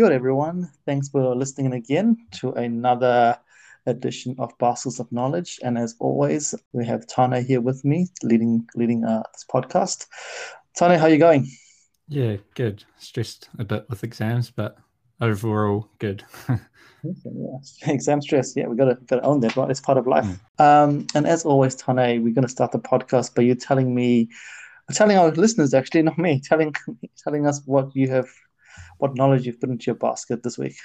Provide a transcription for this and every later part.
Kia everyone. Thanks for listening again to another edition of Baskets of Knowledge. And as always, we have Tane here with me, leading leading uh, this podcast. Tane, how are you going? Yeah, good. Stressed a bit with exams, but overall good. yeah. Exam stress. Yeah, we gotta gotta own that, right? It's part of life. Mm. Um, and as always, Tane, we're gonna start the podcast by you telling me, telling our listeners actually, not me, telling telling us what you have, what knowledge you've put into your basket this week.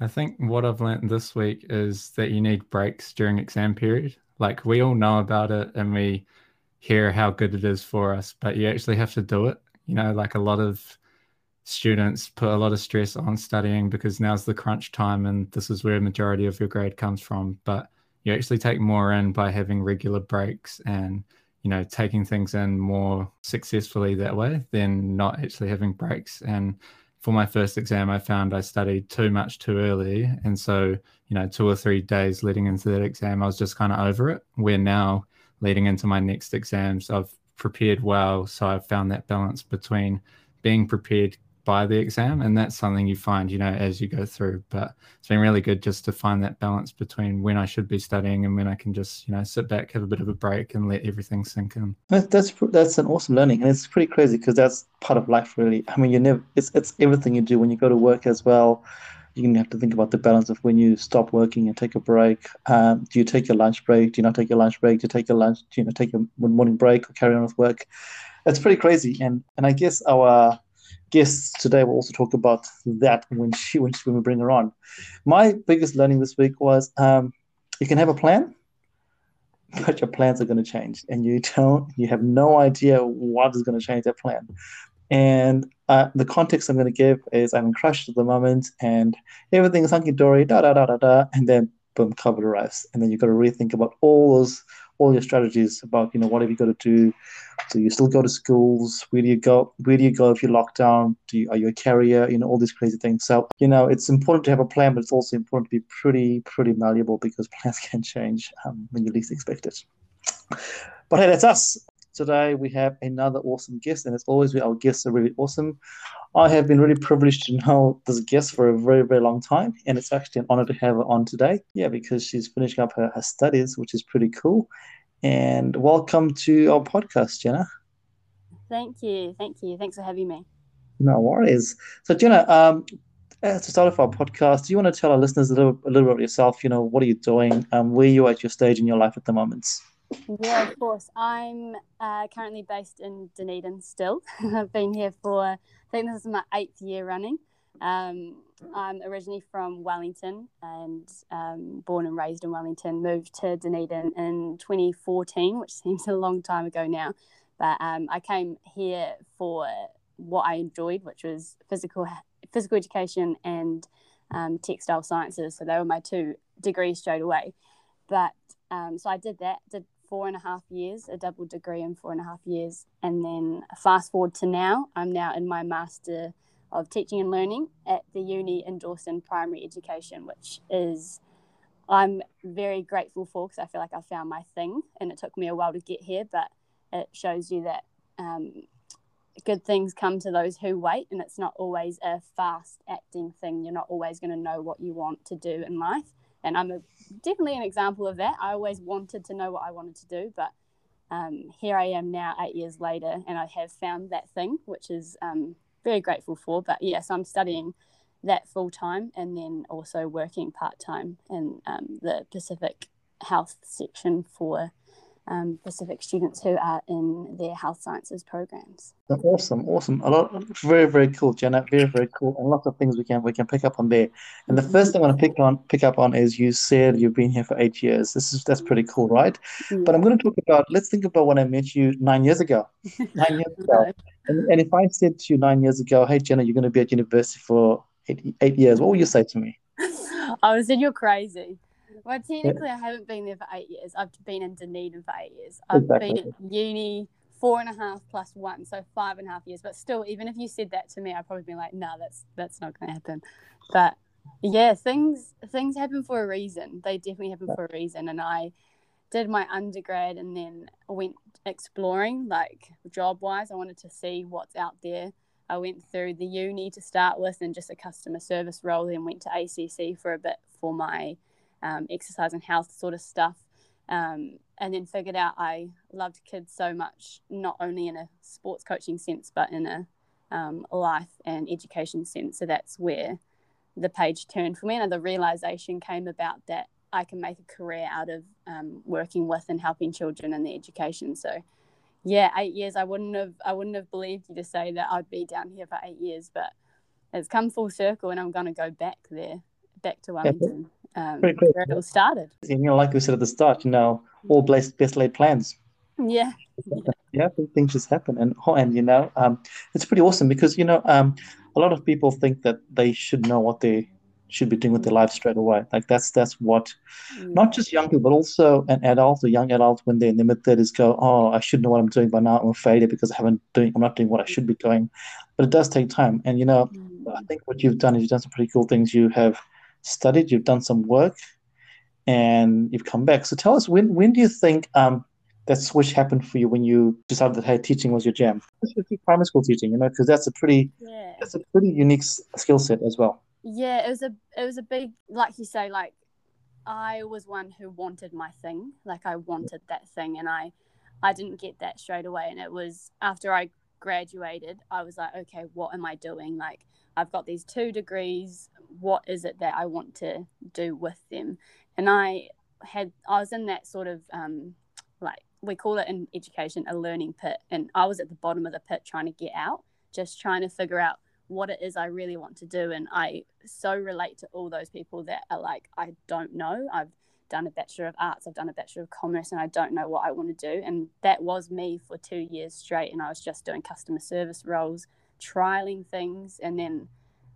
I think what I've learned this week is that you need breaks during exam period. Like we all know about it and we hear how good it is for us, but you actually have to do it. You know, like a lot of students put a lot of stress on studying because now's the crunch time and this is where majority of your grade comes from. But you actually take more in by having regular breaks and you know taking things in more successfully that way than not actually having breaks and for my first exam, I found I studied too much too early. And so, you know, two or three days leading into that exam, I was just kind of over it. Where now, leading into my next exams, I've prepared well. So I've found that balance between being prepared, by the exam and that's something you find you know as you go through but it's been really good just to find that balance between when i should be studying and when i can just you know sit back have a bit of a break and let everything sink in that's that's an awesome learning and it's pretty crazy because that's part of life really i mean you never it's, it's everything you do when you go to work as well you're going to have to think about the balance of when you stop working and take a break. Um, do you take your lunch break? Do you not take your lunch break? Do you take your lunch? Do you know, take your morning break or carry on with work? It's pretty crazy, and and I guess our guests today will also talk about that when she when, she, when we bring her on. My biggest learning this week was um, you can have a plan, but your plans are going to change, and you don't you have no idea what is going to change that plan. And uh, the context I'm going to give is I'm crushed at the moment, and everything is hunky dory, da da da da da, and then boom, COVID arrives, and then you've got to rethink about all those all your strategies about you know what have you got to do? Do you still go to schools? Where do you go where do you go if you're locked down? Do you, are you a carrier? You know all these crazy things. So you know it's important to have a plan but it's also important to be pretty pretty malleable because plans can change um, when you least expect it. But hey that's us today we have another awesome guest and as always our guests are really awesome I have been really privileged to know this guest for a very, very long time, and it's actually an honor to have her on today. Yeah, because she's finishing up her, her studies, which is pretty cool. And welcome to our podcast, Jenna. Thank you. Thank you. Thanks for having me. No worries. So, Jenna, um, to start off our podcast, do you want to tell our listeners a little, a little bit about yourself? You know, what are you doing? Um, where are you at your stage in your life at the moment? Yeah, of course. I'm uh, currently based in Dunedin still. I've been here for, I think this is my eighth year running. Um, I'm originally from Wellington and um, born and raised in Wellington. Moved to Dunedin in 2014, which seems a long time ago now. But um, I came here for what I enjoyed, which was physical physical education and um, textile sciences. So they were my two degrees straight away. But um, so I did that, did four and a half years, a double degree in four and a half years. And then fast forward to now, I'm now in my master of teaching and learning at the uni in Dawson Primary Education, which is I'm very grateful for because I feel like I found my thing and it took me a while to get here, but it shows you that um, good things come to those who wait and it's not always a fast acting thing. You're not always going to know what you want to do in life. And I'm a, definitely an example of that. I always wanted to know what I wanted to do, but um, here I am now, eight years later, and I have found that thing, which is um, very grateful for. But yes, I'm studying that full time and then also working part time in um, the Pacific Health section for um, Pacific students who are in their health sciences programs. Awesome, awesome. A lot, very, very cool, Jenna. Very, very cool, and lots of things we can we can pick up on there. And the mm-hmm. first thing I want to pick on pick up on is you said you've been here for eight years. This is that's pretty cool, right? Yeah. But I'm going to talk about. Let's think about when I met you nine years ago. Nine years ago, and, and if I said to you nine years ago, "Hey, Jenna, you're going to be at university for eight, eight years," what would you say to me? I would say you're crazy. Well, technically, yeah. I haven't been there for eight years. I've been in Dunedin for eight years. I've exactly. been at uni four and a half plus one, so five and a half years. But still, even if you said that to me, I'd probably be like, "No, nah, that's that's not going to happen." But yeah, things things happen for a reason. They definitely happen for a reason. And I did my undergrad and then went exploring, like job wise. I wanted to see what's out there I went through the uni to start with and just a customer service role, then went to ACC for a bit for my um, exercise and health sort of stuff. Um, and then figured out I loved kids so much, not only in a sports coaching sense, but in a um, life and education sense. So that's where the page turned for me, and the realization came about that I can make a career out of um, working with and helping children in their education. So, yeah, eight years. I wouldn't have I wouldn't have believed you to say that I'd be down here for eight years, but it's come full circle, and I'm going to go back there, back to Wellington, um, where it all started. You know, like we said at the start, you know, all best, best laid plans. Yeah. yeah, things just happen, and oh, and you know, um, it's pretty awesome because you know, um, a lot of people think that they should know what they should be doing with their life straight away. Like that's that's what mm. not just young people, but also an adult or young adult when they're in their mid thirties go, Oh, I should know what I'm doing by now. I'm a failure because I haven't doing I'm not doing what I should be doing. But it does take time. And you know, mm. I think what you've done is you've done some pretty cool things. You have studied, you've done some work, and you've come back. So tell us when when do you think um that switch happened for you when you decided that hey teaching was your jam especially primary school teaching you know because that's a pretty yeah. that's a pretty unique skill set as well yeah it was a it was a big like you say like i was one who wanted my thing like i wanted that thing and i i didn't get that straight away and it was after i graduated i was like okay what am i doing? Like i've got these two degrees. What is it that i want to do with them? And i had i was in that sort of um like we call it in education a learning pit. And i was at the bottom of the pit trying to get out just trying to figure out what it is i really want to do. And i so relate to all those people that are like i don't know. I've done a bachelor of arts i've done a bachelor of commerce and i don't know what i want to do and that was me for two years straight and i was just doing customer service roles trialing things and then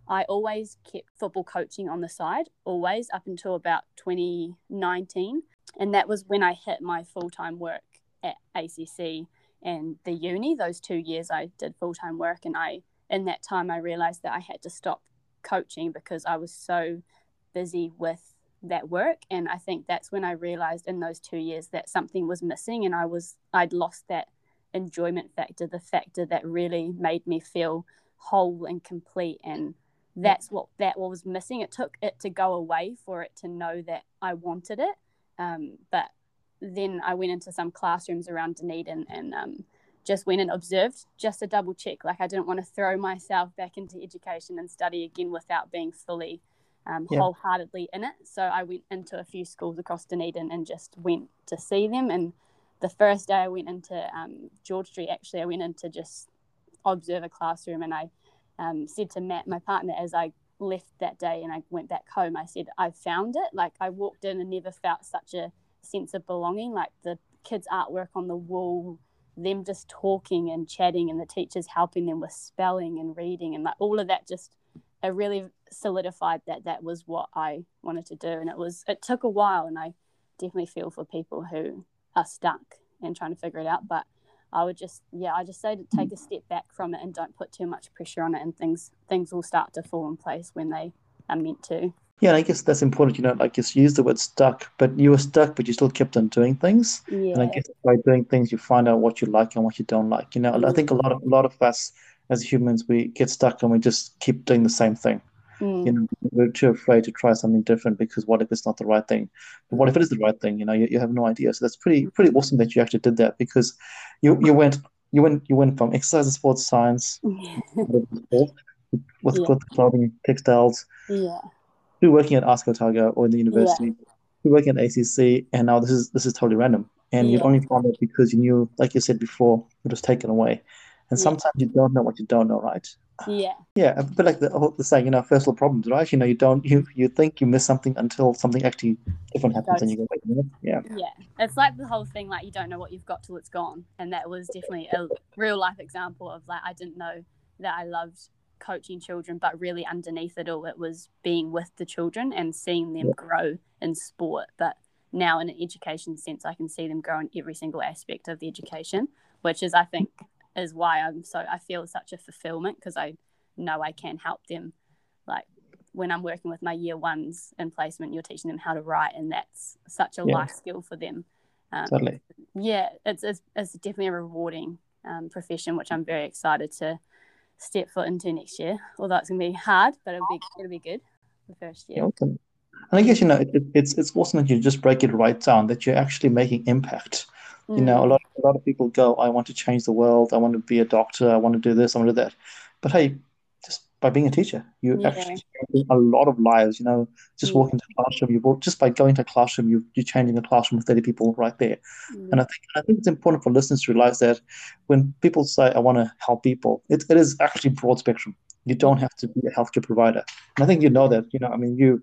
i always kept football coaching on the side always up until about 2019 and that was when i hit my full-time work at ACC and the uni. Those two years I did full time work, and I in that time I realized that I had to stop coaching because I was so busy with that work and i think that's when i realized in those two years that something was missing and i was i'd lost that enjoyment factor the factor that really made me feel whole and complete and that's what that was missing it took it to go away for it to know that i wanted it um, but then I went into some classrooms around Dunedin and um, just went and observed just to double check. Like I didn't want to throw myself back into education and study again without being fully um, yeah. wholeheartedly in it. So I went into a few schools across Dunedin and just went to see them. And the first day I went into um, George Street, actually, I went into just observe a classroom and I um, said to Matt, my partner, as I left that day and I went back home, I said, I found it. Like I walked in and never felt such a sense of belonging, like the kids' artwork on the wall, them just talking and chatting, and the teachers helping them with spelling and reading, and like all of that just it really solidified that that was what I wanted to do. And it was it took a while, and I definitely feel for people who are stuck and trying to figure it out. But I would just yeah, I just say to take a mm. step back from it and don't put too much pressure on it, and things things will start to fall in place when they are meant to. Yeah, I guess that's important. You know, like you use the word stuck, but you were stuck, but you still kept on doing things. Yeah. And I guess by doing things, you find out what you like and what you don't like. You know, I mm. think a lot of a lot of us as humans, we get stuck and we just keep doing the same thing. Mm. You know, we're too afraid to try something different because what if it's not the right thing? But what if it is the right thing? You know, you, you have no idea. So that's pretty pretty awesome that you actually did that because you you went you went you went from exercise and sports science with, yeah. clothing textiles yeah who working at Ask Otago or in the university, yeah. who working at ACC, and now this is this is totally random. And yeah. you only found it because you knew, like you said before, it was taken away. And sometimes you don't know what you don't know, right? Yeah. Yeah, a bit like the, the saying, you know, first world problems, right? You know, you don't, you you think you miss something until something actually different happens, and you go, wait a minute, yeah. Yeah, it's like the whole thing, like you don't know what you've got till it's gone, and that was definitely a real life example of like I didn't know that I loved coaching children, but really underneath it all, it was being with the children and seeing them yeah. grow in sport. But now, in an education sense, I can see them grow in every single aspect of the education, which is, I think, is why I'm so I feel such a fulfillment because I know I can help them. Like when I'm working with my year ones in placement, you're teaching them how to write, and that's such a yeah. life skill for them. Um, totally. Yeah, it's, it's, it's definitely a rewarding um, profession, which I'm very excited to step foot into next year. Although it's gonna be hard, but it'll be it'll be good the first year. Awesome. And I guess you know it, it's it's awesome that you just break it right down that you're actually making impact. Mm. You know, a lot a lot of people go, I want to change the world, I want to be a doctor, I want to do this, I want to do that. But hey, just by being a teacher, you yeah. actually a lot of lives. You know, just yeah. walking to a classroom, you just by going to a classroom, you you're changing a classroom of thirty people right there. Mm. And I think I think it's important for listeners to realize that when people say, "I want to help people," it, it is actually broad spectrum. You don't have to be a healthcare provider, and I think you know that. You know, I mean, you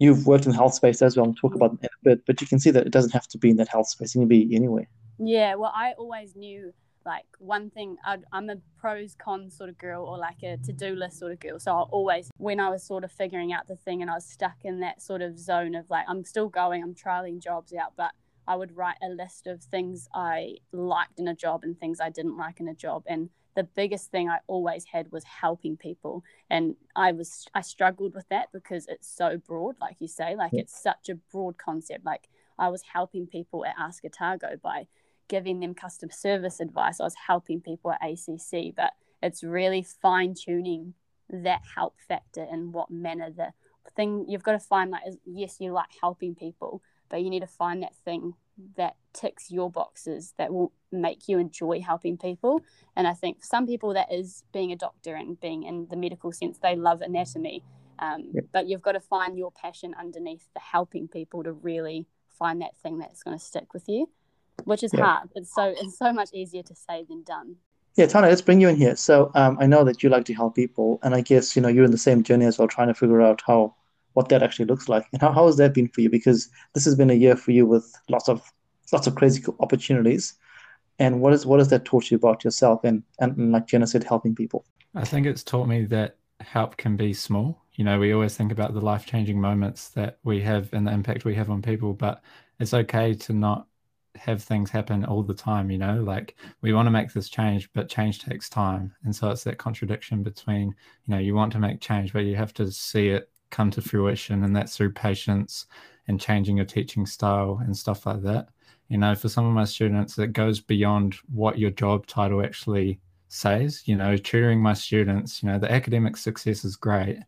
you've worked in the health space as well and talk about it in a bit, but you can see that it doesn't have to be in that health space. It can be anywhere. Yeah, well, I always knew like one thing i am a pros cons sort of girl or like a to-do list sort of girl so i always when i was sort of figuring out the thing and i was stuck in that sort of zone of like i'm still going i'm trialing jobs out but i would write a list of things i liked in a job and things i didn't like in a job and the biggest thing I always had was helping people. And I was I struggled with that because it's so broad, like you say, like it's such a broad concept. Like I was helping people at Ask a Otago by giving them customer service advice. I was helping people at ACC, but it's really fine tuning that help factor in what manner the thing you've got to find like is, yes you like helping people but you need to find that thing that ticks your boxes that will make you enjoy helping people. And I think for some people that is being a doctor and being in the medical sense, they love anatomy. Um, yep. But you've got to find your passion underneath the helping people to really find that thing that's going to stick with you, which is yep. hard. It's so it's so much easier to say than done. Yeah, Tana, let's bring you in here. So um, I know that you like to help people, and I guess you know you're in the same journey as well, trying to figure out how what that actually looks like. And how, how has that been for you? Because this has been a year for you with lots of lots of crazy opportunities. And what is what has that taught you about yourself and, and like Jenna said, helping people? I think it's taught me that help can be small. You know, we always think about the life changing moments that we have and the impact we have on people, but it's okay to not have things happen all the time, you know, like we want to make this change, but change takes time. And so it's that contradiction between, you know, you want to make change, but you have to see it come to fruition. And that's through patience and changing your teaching style and stuff like that. You know, for some of my students, it goes beyond what your job title actually says. You know, tutoring my students, you know, the academic success is great,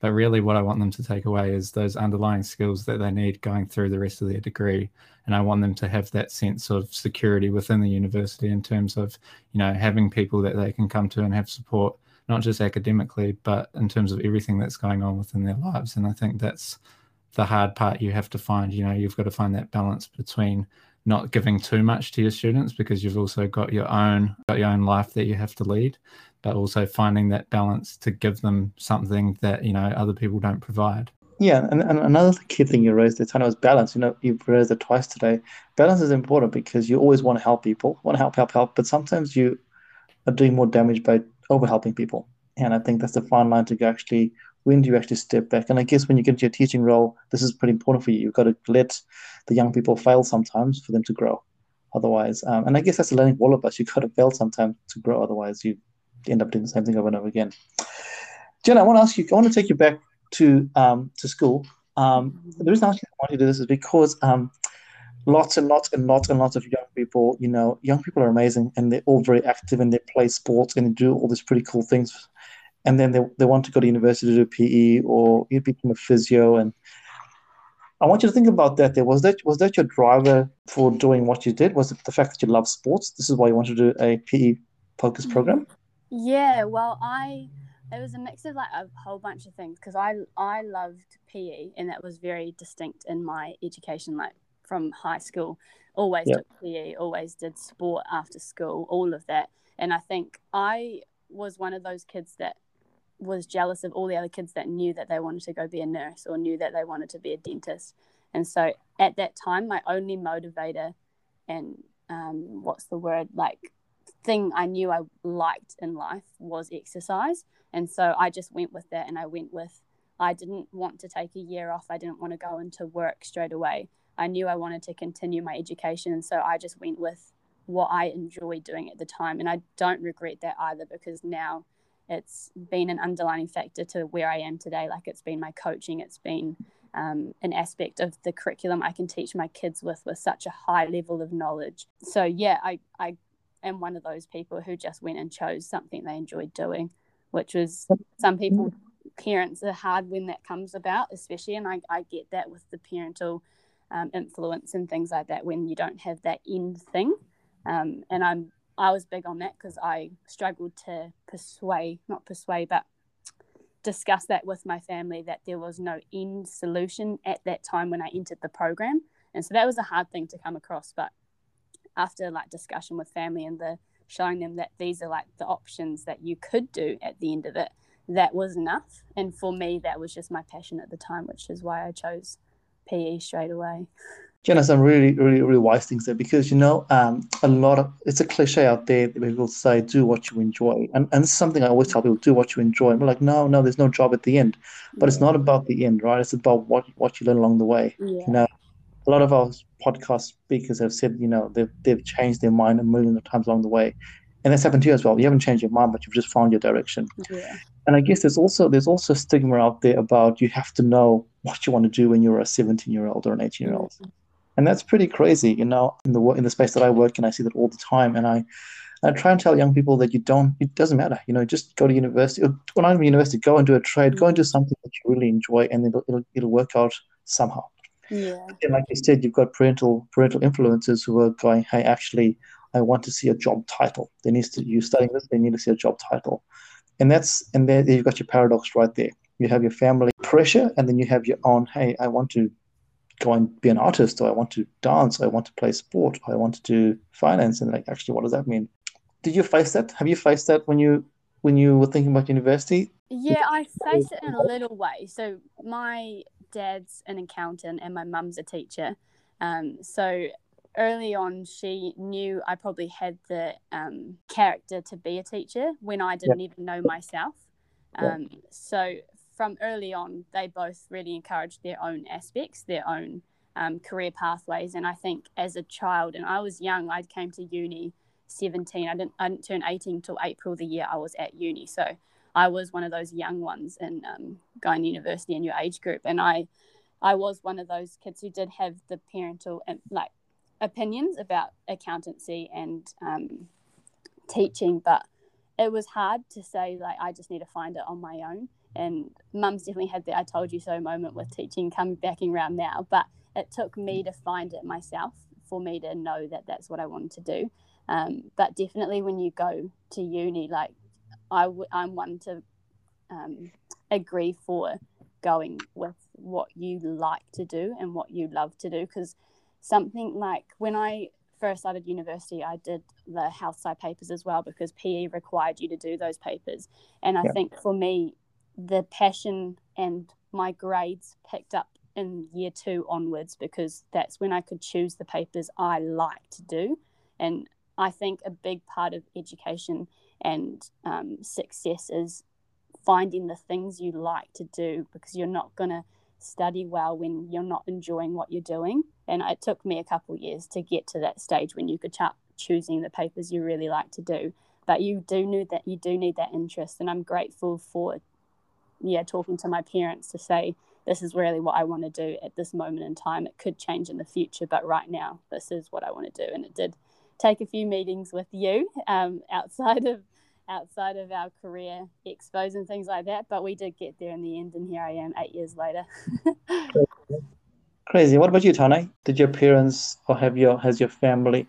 but really what I want them to take away is those underlying skills that they need going through the rest of their degree. And I want them to have that sense of security within the university in terms of, you know, having people that they can come to and have support, not just academically, but in terms of everything that's going on within their lives. And I think that's the hard part you have to find. You know, you've got to find that balance between not giving too much to your students because you've also got your own got your own life that you have to lead but also finding that balance to give them something that you know other people don't provide. Yeah and, and another key thing you raised is was balance. You know you've raised it twice today. Balance is important because you always want to help people want to help help help but sometimes you are doing more damage by over helping people. And i think that's the fine line to actually when do you actually step back? And I guess when you get into your teaching role, this is pretty important for you. You've got to let the young people fail sometimes for them to grow. Otherwise, um, and I guess that's a learning for all of us. You've got to fail sometimes to grow. Otherwise, you end up doing the same thing over and over again. Jenna, I want to ask you. I want to take you back to um, to school. Um, the reason I want you to do this is because um, lots and lots and lots and lots of young people, you know, young people are amazing and they're all very active and they play sports and they do all these pretty cool things and then they, they want to go to university to do PE or you become a physio. And I want you to think about that. There was that was that your driver for doing what you did? Was it the fact that you love sports? This is why you wanted to do a PE focused program. Yeah, well, I it was a mix of like a whole bunch of things because I I loved PE and that was very distinct in my education, like from high school. Always yep. took PE, always did sport after school, all of that. And I think I was one of those kids that was jealous of all the other kids that knew that they wanted to go be a nurse or knew that they wanted to be a dentist. And so at that time, my only motivator and um, what's the word like thing I knew I liked in life was exercise. And so I just went with that and I went with, I didn't want to take a year off. I didn't want to go into work straight away. I knew I wanted to continue my education. And so I just went with what I enjoyed doing at the time. And I don't regret that either because now it's been an underlining factor to where I am today. Like it's been my coaching, it's been um, an aspect of the curriculum I can teach my kids with with such a high level of knowledge. So yeah, I, I am one of those people who just went and chose something they enjoyed doing, which was some people parents are hard when that comes about, especially, and I, I get that with the parental um, influence and things like that when you don't have that end thing. Um, and I'm I was big on that because I struggled to persuade, not persuade, but discuss that with my family that there was no end solution at that time when I entered the program. And so that was a hard thing to come across. But after like discussion with family and the showing them that these are like the options that you could do at the end of it, that was enough. And for me, that was just my passion at the time, which is why I chose PE straight away. Jenna, some really, really, really wise things there because you know, um, a lot of it's a cliche out there that people say, "Do what you enjoy," and and something I always tell people: do what you enjoy. And we're like, no, no, there's no job at the end, but yeah. it's not about the end, right? It's about what what you learn along the way. Yeah. You know, a lot of our podcast speakers have said, you know, they've they've changed their mind a million of times along the way, and that's happened to you as well. You haven't changed your mind, but you've just found your direction. Yeah. And I guess there's also there's also stigma out there about you have to know what you want to do when you're a 17 year old or an 18 year old. Mm-hmm and that's pretty crazy you know in the in the space that i work in i see that all the time and i I try and tell young people that you don't, it doesn't matter, you know, just go to university or well, not even university, go and do a trade, go and do something that you really enjoy and it'll, it'll, it'll work out somehow. Yeah. And like you said, you've got parental, parental influences who are going, Hey, actually, I want to see a job title. They need to, you studying this, they need to see a job title. And that's, and there you've got your paradox right there. You have your family pressure and then you have your own, Hey, I want to go and be an artist or I want to dance or I want to play sport or I want to do finance and like actually what does that mean? Did you face that? Have you faced that when you when you were thinking about university? Yeah, I faced it in a little way. So my dad's an accountant and my mum's a teacher. Um, so early on, she knew I probably had the um, character to be a teacher when I didn't yeah. even know myself. Um, yeah. So from early on, they both really encouraged their own aspects, their own um, career pathways. And I think as a child, and I was young, I came to uni 17. I didn't, I didn't turn 18 until April the year I was at uni. So I was one of those young ones in um, going to university in your age group. And I, I was one of those kids who did have the parental like opinions about accountancy and um, teaching, but it was hard to say like I just need to find it on my own and mum's definitely had the I told you so moment with teaching coming backing around now. But it took me to find it myself for me to know that that's what I wanted to do. Um, but definitely when you go to uni, like i w- I'm one to um, agree for going with what you like to do and what you love to do. Because something like when I first started university, I did the health side papers as well because PE required you to do those papers. And I yeah. think for me, the passion and my grades picked up in year two onwards because that's when I could choose the papers I like to do. And I think a big part of education and um, success is finding the things you like to do because you're not going to study well when you're not enjoying what you're doing. And it took me a couple years to get to that stage when you could start choosing the papers you really like to do. But you do need that you do need that interest, and I'm grateful for yeah, talking to my parents to say, this is really what I want to do at this moment in time. It could change in the future, but right now, this is what I want to do. And it did take a few meetings with you um, outside of outside of our career expos and things like that. But we did get there in the end, and here I am eight years later. Crazy. What about you, Tane? Did your parents or have your has your family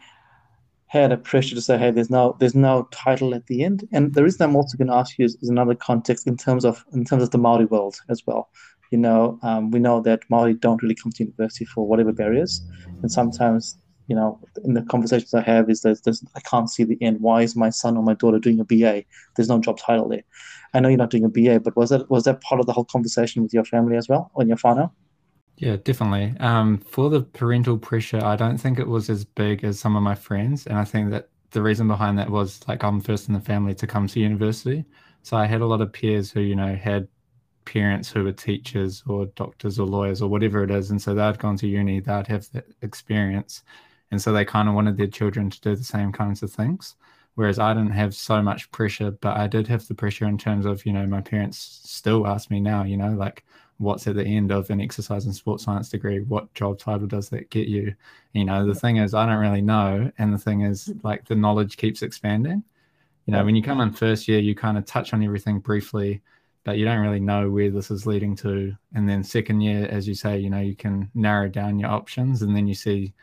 had a pressure to say, hey, there's no there's no title at the end. And the reason I'm also going to ask you is, is another context in terms of in terms of the Maori world as well. You know, um, we know that Maori don't really come to university for whatever barriers, and sometimes you know, in the conversations I have, is that there's, I can't see the end. Why is my son or my daughter doing a BA? There's no job title there. I know you're not doing a BA, but was that was that part of the whole conversation with your family as well, when your whānau? Yeah, definitely. Um, for the parental pressure, I don't think it was as big as some of my friends. And I think that the reason behind that was like I'm first in the family to come to university. So I had a lot of peers who, you know, had parents who were teachers or doctors or lawyers or whatever it is. And so they'd gone to uni, they'd have that experience. And so they kind of wanted their children to do the same kinds of things. Whereas I didn't have so much pressure, but I did have the pressure in terms of, you know, my parents still ask me now, you know, like what's at the end of an exercise and sports science degree? What job title does that get you? You know, the thing is, I don't really know. And the thing is, mm. like, the knowledge keeps expanding. You know, when you come in first year, you kind of touch on everything briefly, but you don't really know where this is leading to. And then second year, as you say, you know, you can narrow down your options and then you see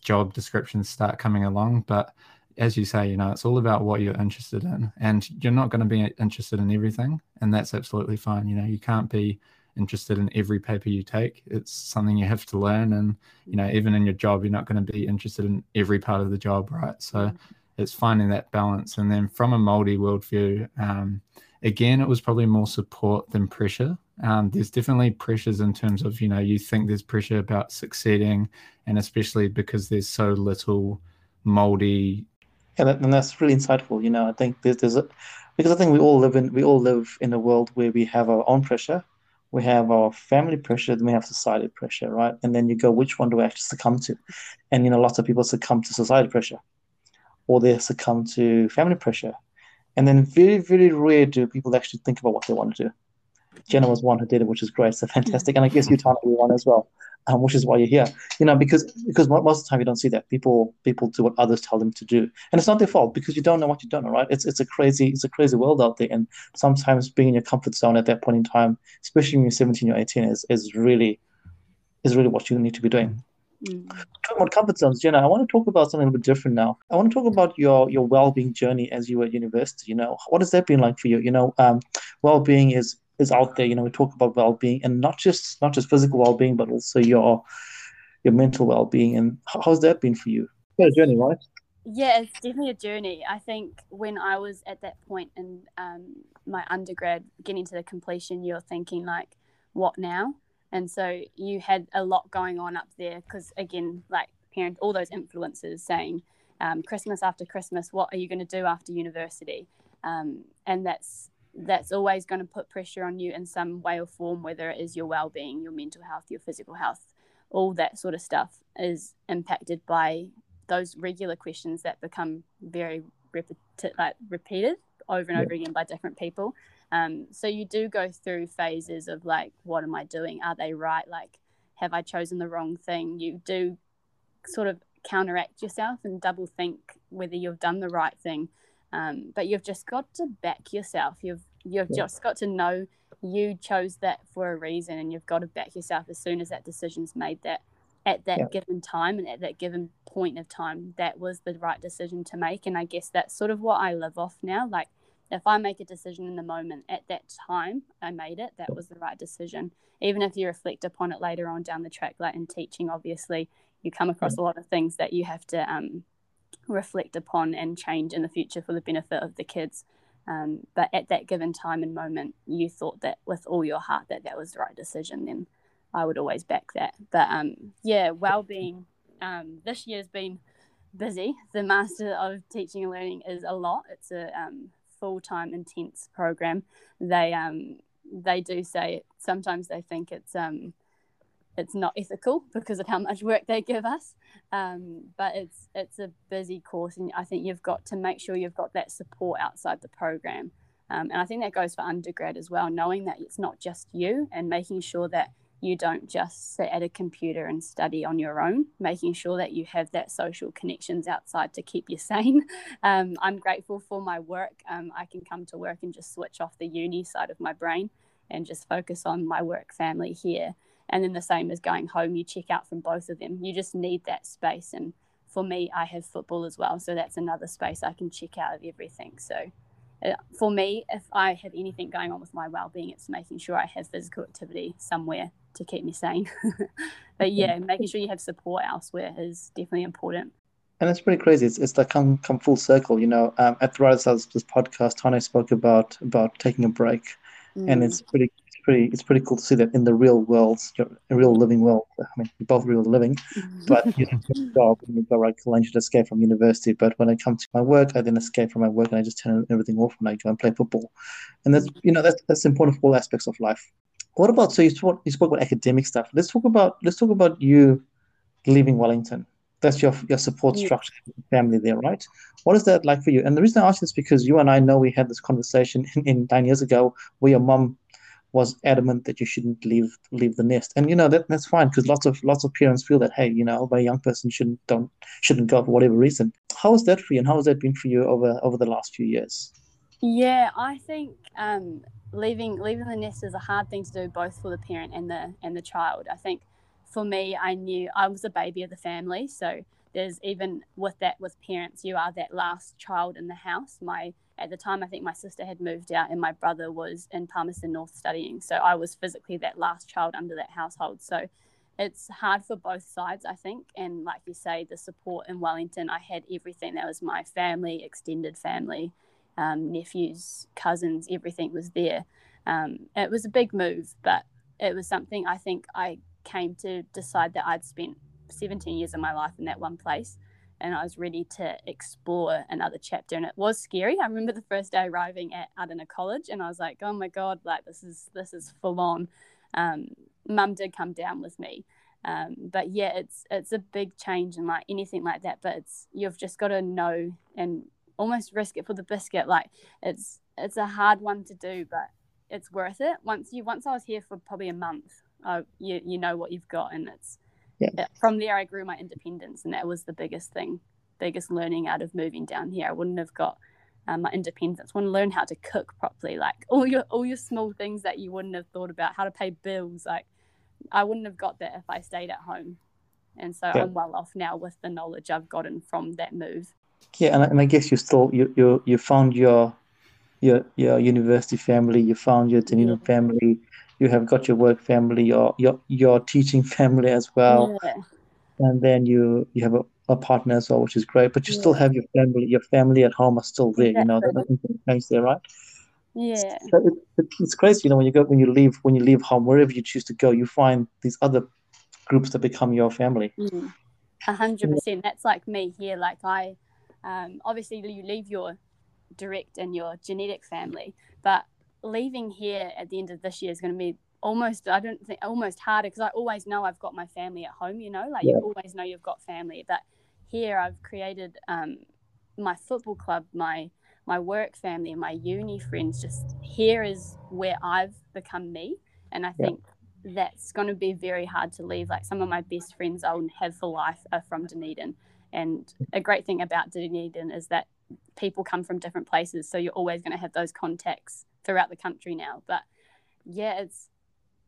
job descriptions start coming along. But as you say, you know, it's all about what you're interested in, and you're not going to be interested in everything, and that's absolutely fine. You know, you can't be interested in every paper you take. It's something you have to learn, and you know, even in your job, you're not going to be interested in every part of the job, right? So, mm-hmm. it's finding that balance, and then from a Māori worldview, um, again, it was probably more support than pressure. Um, there's definitely pressures in terms of you know you think there's pressure about succeeding, and especially because there's so little Māori. and, that, and that's really insightful. You know, I think there's, there's a, because I think we all live in we all live in a world where we have our own pressure, we have our family pressure, then we have society pressure, right? And then you go, which one do I actually succumb to? And you know, lots of people succumb to society pressure, or they succumb to family pressure, and then very very rare do people actually think about what they want to do. Jenna was one who did it, which is great, so fantastic. And I guess you Tana one as well um, which is why you're here. You know, because because most of the time you don't see that people people do what others tell them to do, and it's not their fault because you don't know what you don't know, right? It's it's a crazy it's a crazy world out there, and sometimes being in your comfort zone at that point in time, especially when you're 17 or 18, is is really is really what you need to be doing. Mm. Talking about comfort zones, Jenna, I want to talk about something a little bit different now. I want to talk about your your well-being journey as you were at university. You know, what has that been like for you? You know, um, well-being is is out there. You know, we talk about well-being and not just not just physical well-being, but also your your mental well-being. And how's that been for you? It's a journey, right? Yeah, it's definitely a journey. I think when I was at that point in um, my undergrad, getting to the completion, you're thinking like, what now? And so you had a lot going on up there because again, like parent, all those influences saying, um, Christmas after Christmas, what are you going to do after university? Um, and that's that's always going to put pressure on you in some way or form, whether it is your well being, your mental health, your physical health, all that sort of stuff is impacted by those regular questions that become very repeti- like repeated over and yeah. over again by different people. Um, so you do go through phases of like, what am I doing? Are they right? Like, have I chosen the wrong thing? You do sort of counteract yourself and double think whether you've done the right thing um, but you've just got to back yourself. You've you've yeah. just got to know you chose that for a reason, and you've got to back yourself as soon as that decision's made. That at that yeah. given time and at that given point of time, that was the right decision to make. And I guess that's sort of what I live off now. Like if I make a decision in the moment at that time, I made it. That was the right decision. Even if you reflect upon it later on down the track, like in teaching, obviously you come across a lot of things that you have to um, reflect upon and change in the future for the benefit of the kids. Um, but at that given time and moment, you thought that with all your heart that that was the right decision, then I would always back that. But um, yeah, well-being um, this year's been busy. The Master of Teaching and Learning is a lot. It's a um, full-time, intense program. They um, they do say sometimes they think it's um, it's not ethical because of how much work they give us. Um, but it's it's a busy course, and I think you've got to make sure you've got that support outside the program. Um, and I think that goes for undergrad as well, knowing that it's not just you, and making sure that you don't just sit at a computer and study on your own, making sure that you have that social connections outside to keep you sane. Um, I'm grateful for my work. Um, I can come to work and just switch off the uni side of my brain and just focus on my work family here and then the same as going home you check out from both of them you just need that space and for me i have football as well so that's another space i can check out of everything so uh, for me if i have anything going on with my well-being it's making sure i have physical activity somewhere to keep me sane but yeah making sure you have support elsewhere is definitely important and it's pretty crazy. It's, it's like come come full circle, you know. Um, at the right of this podcast, Tane spoke about about taking a break, mm. and it's pretty pretty it's pretty cool to see that in the real world, real living world. I mean, both real living, mm-hmm. but you know, job and you go right, I should escape from university. But when I come to my work, I then escape from my work and I just turn everything off and I go and play football. And that's you know that's that's important for all aspects of life. What about so you spoke you spoke about academic stuff. Let's talk about let's talk about you leaving Wellington that's your your support structure, family there, right? What is that like for you? And the reason I ask this is because you and I know we had this conversation in, in nine years ago where your mom was adamant that you shouldn't leave leave the nest, and you know that that's fine because lots of lots of parents feel that hey, you know, my young person shouldn't don't shouldn't go for whatever reason. How is that for you, and how has that been for you over over the last few years? Yeah, I think um, leaving leaving the nest is a hard thing to do both for the parent and the and the child. I think for me, I knew I was a baby of the family, so there's even with that with parents, you are that last child in the house. My at the time, I think my sister had moved out and my brother was in Palmerston North studying, so I was physically that last child under that household. So it's hard for both sides, I think. And like you say, the support in Wellington, I had everything. That was my family, extended family um, nephews, cousins, everything was there. Um, it was a big move, but it was something I think I came to decide that I'd spent 17 years of my life in that one place and I was ready to explore another chapter. And it was scary. I remember the first day arriving at Arana College and I was like, oh my God, like this is this is full on. Um, Mum did come down with me. Um, but yeah, it's it's a big change and like anything like that. But it's you've just got to know and almost risk it for the biscuit. Like it's it's a hard one to do, but it's worth it. Once you once I was here for probably a month, you you know what you've got, and it's yeah. from there I grew my independence, and that was the biggest thing, biggest learning out of moving down here. I wouldn't have got um, my independence. I want to learn how to cook properly, like all your all your small things that you wouldn't have thought about, how to pay bills. Like I wouldn't have got that if I stayed at home, and so yeah. I'm well off now with the knowledge I've gotten from that move. Yeah, and, and I guess you still you you you found your your your university family, you found your Dunedin yeah. family, you have got your work family, your your your teaching family as well, yeah. and then you you have a, a partner as well, which is great. But you yeah. still have your family, your family at home are still there. Exactly. You know, there's nothing change there, right? Yeah, so it, it, it's crazy. You know, when you go when you leave when you leave home, wherever you choose to go, you find these other groups that become your family. Mm. A hundred percent. That's like me here. Like I um, obviously, you leave your direct and your genetic family, but leaving here at the end of this year is going to be almost I don't think almost harder because I always know I've got my family at home. You know, like yeah. you always know you've got family, but here I've created um, my football club, my my work family, my uni friends. Just here is where I've become me, and I think yeah. that's going to be very hard to leave. Like some of my best friends I'll have for life are from Dunedin, and a great thing about Dunedin is that people come from different places. So you're always going to have those contacts throughout the country now. But yeah, it's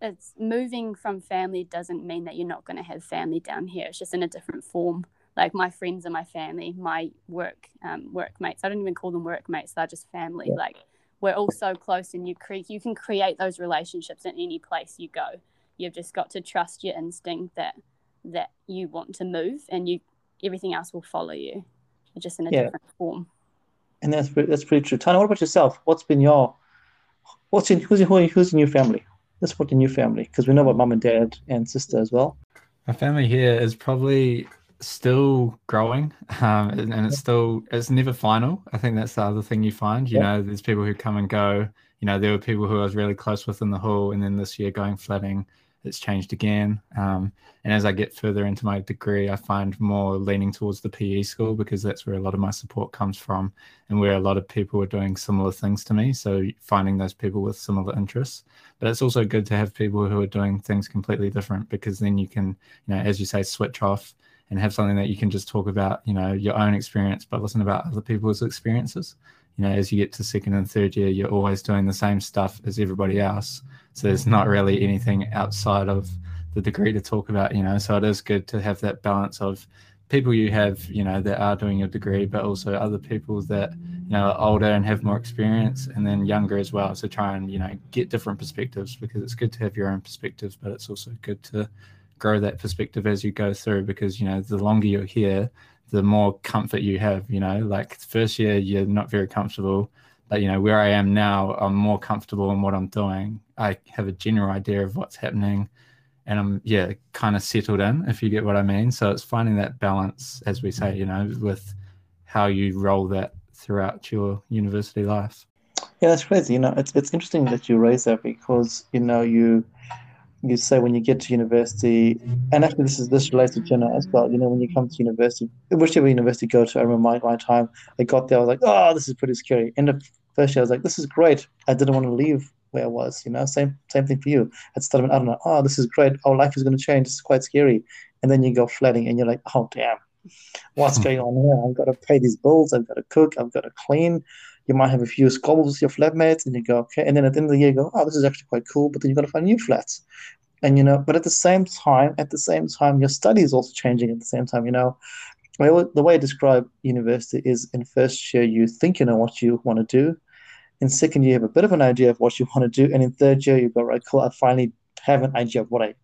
it's moving from family doesn't mean that you're not going to have family down here. It's just in a different form. Like my friends are my family, my work um, workmates. I don't even call them workmates; they're just family. Yeah. Like we're all so close, and you create you can create those relationships in any place you go. You've just got to trust your instinct that that you want to move, and you everything else will follow you, just in a yeah. different form. And that's that's pretty true. Tana, what about yourself? What's been your what's in who's in who's in your family? Let's put in your family because we know about mum and dad and sister as well. My family here is probably still growing, um, and it's still it's never final. I think that's the other thing you find. You yeah. know, there's people who come and go. You know, there were people who I was really close with in the hall, and then this year going flatting, it's changed again. Um, and as I get further into my degree, I find more leaning towards the PE school because that's where a lot of my support comes from and where a lot of people are doing similar things to me. So finding those people with similar interests. But it's also good to have people who are doing things completely different because then you can, you know, as you say, switch off and have something that you can just talk about, you know, your own experience, but listen about other people's experiences. You know, as you get to second and third year, you're always doing the same stuff as everybody else so there's not really anything outside of the degree to talk about, you know. So it is good to have that balance of people you have, you know, that are doing your degree, but also other people that, you know, are older and have more experience and then younger as well. So try and, you know, get different perspectives because it's good to have your own perspectives, but it's also good to grow that perspective as you go through because, you know, the longer you're here, the more comfort you have, you know, like first year you're not very comfortable but you know where i am now i'm more comfortable in what i'm doing. I have a general idea of what's happening and i'm yeah kind of settled in if you get what i mean. So it's finding that balance as we say you know with how you roll that throughout your university life. Yeah that's crazy. You know it's, it's interesting that you raise that because you know you you say when you get to university, and actually this is this relates to Jenna as well. You know, when you come to university, whichever university you go to, I remember my, my time, I got there, I was like, oh, this is pretty scary. In the first year, I was like, this is great. I didn't want to leave where I was. You know, same same thing for you. At the start I don't know, oh, this is great. Our life is going to change. It's quite scary. And then you go flatting, and you're like, oh, damn, what's going on here? I've got to pay these bills. I've got to cook. I've got to clean you might have a few squabbles with your flatmates and you go, okay. And then at the end of the year, you go, oh, this is actually quite cool. But then you've got to find new flats. And, you know, but at the same time, at the same time, your study is also changing at the same time, you know. The way I describe university is in first year, you think you know what you want to do. In second year, you have a bit of an idea of what you want to do. And in third year, you go, right, cool, I finally have an idea of what I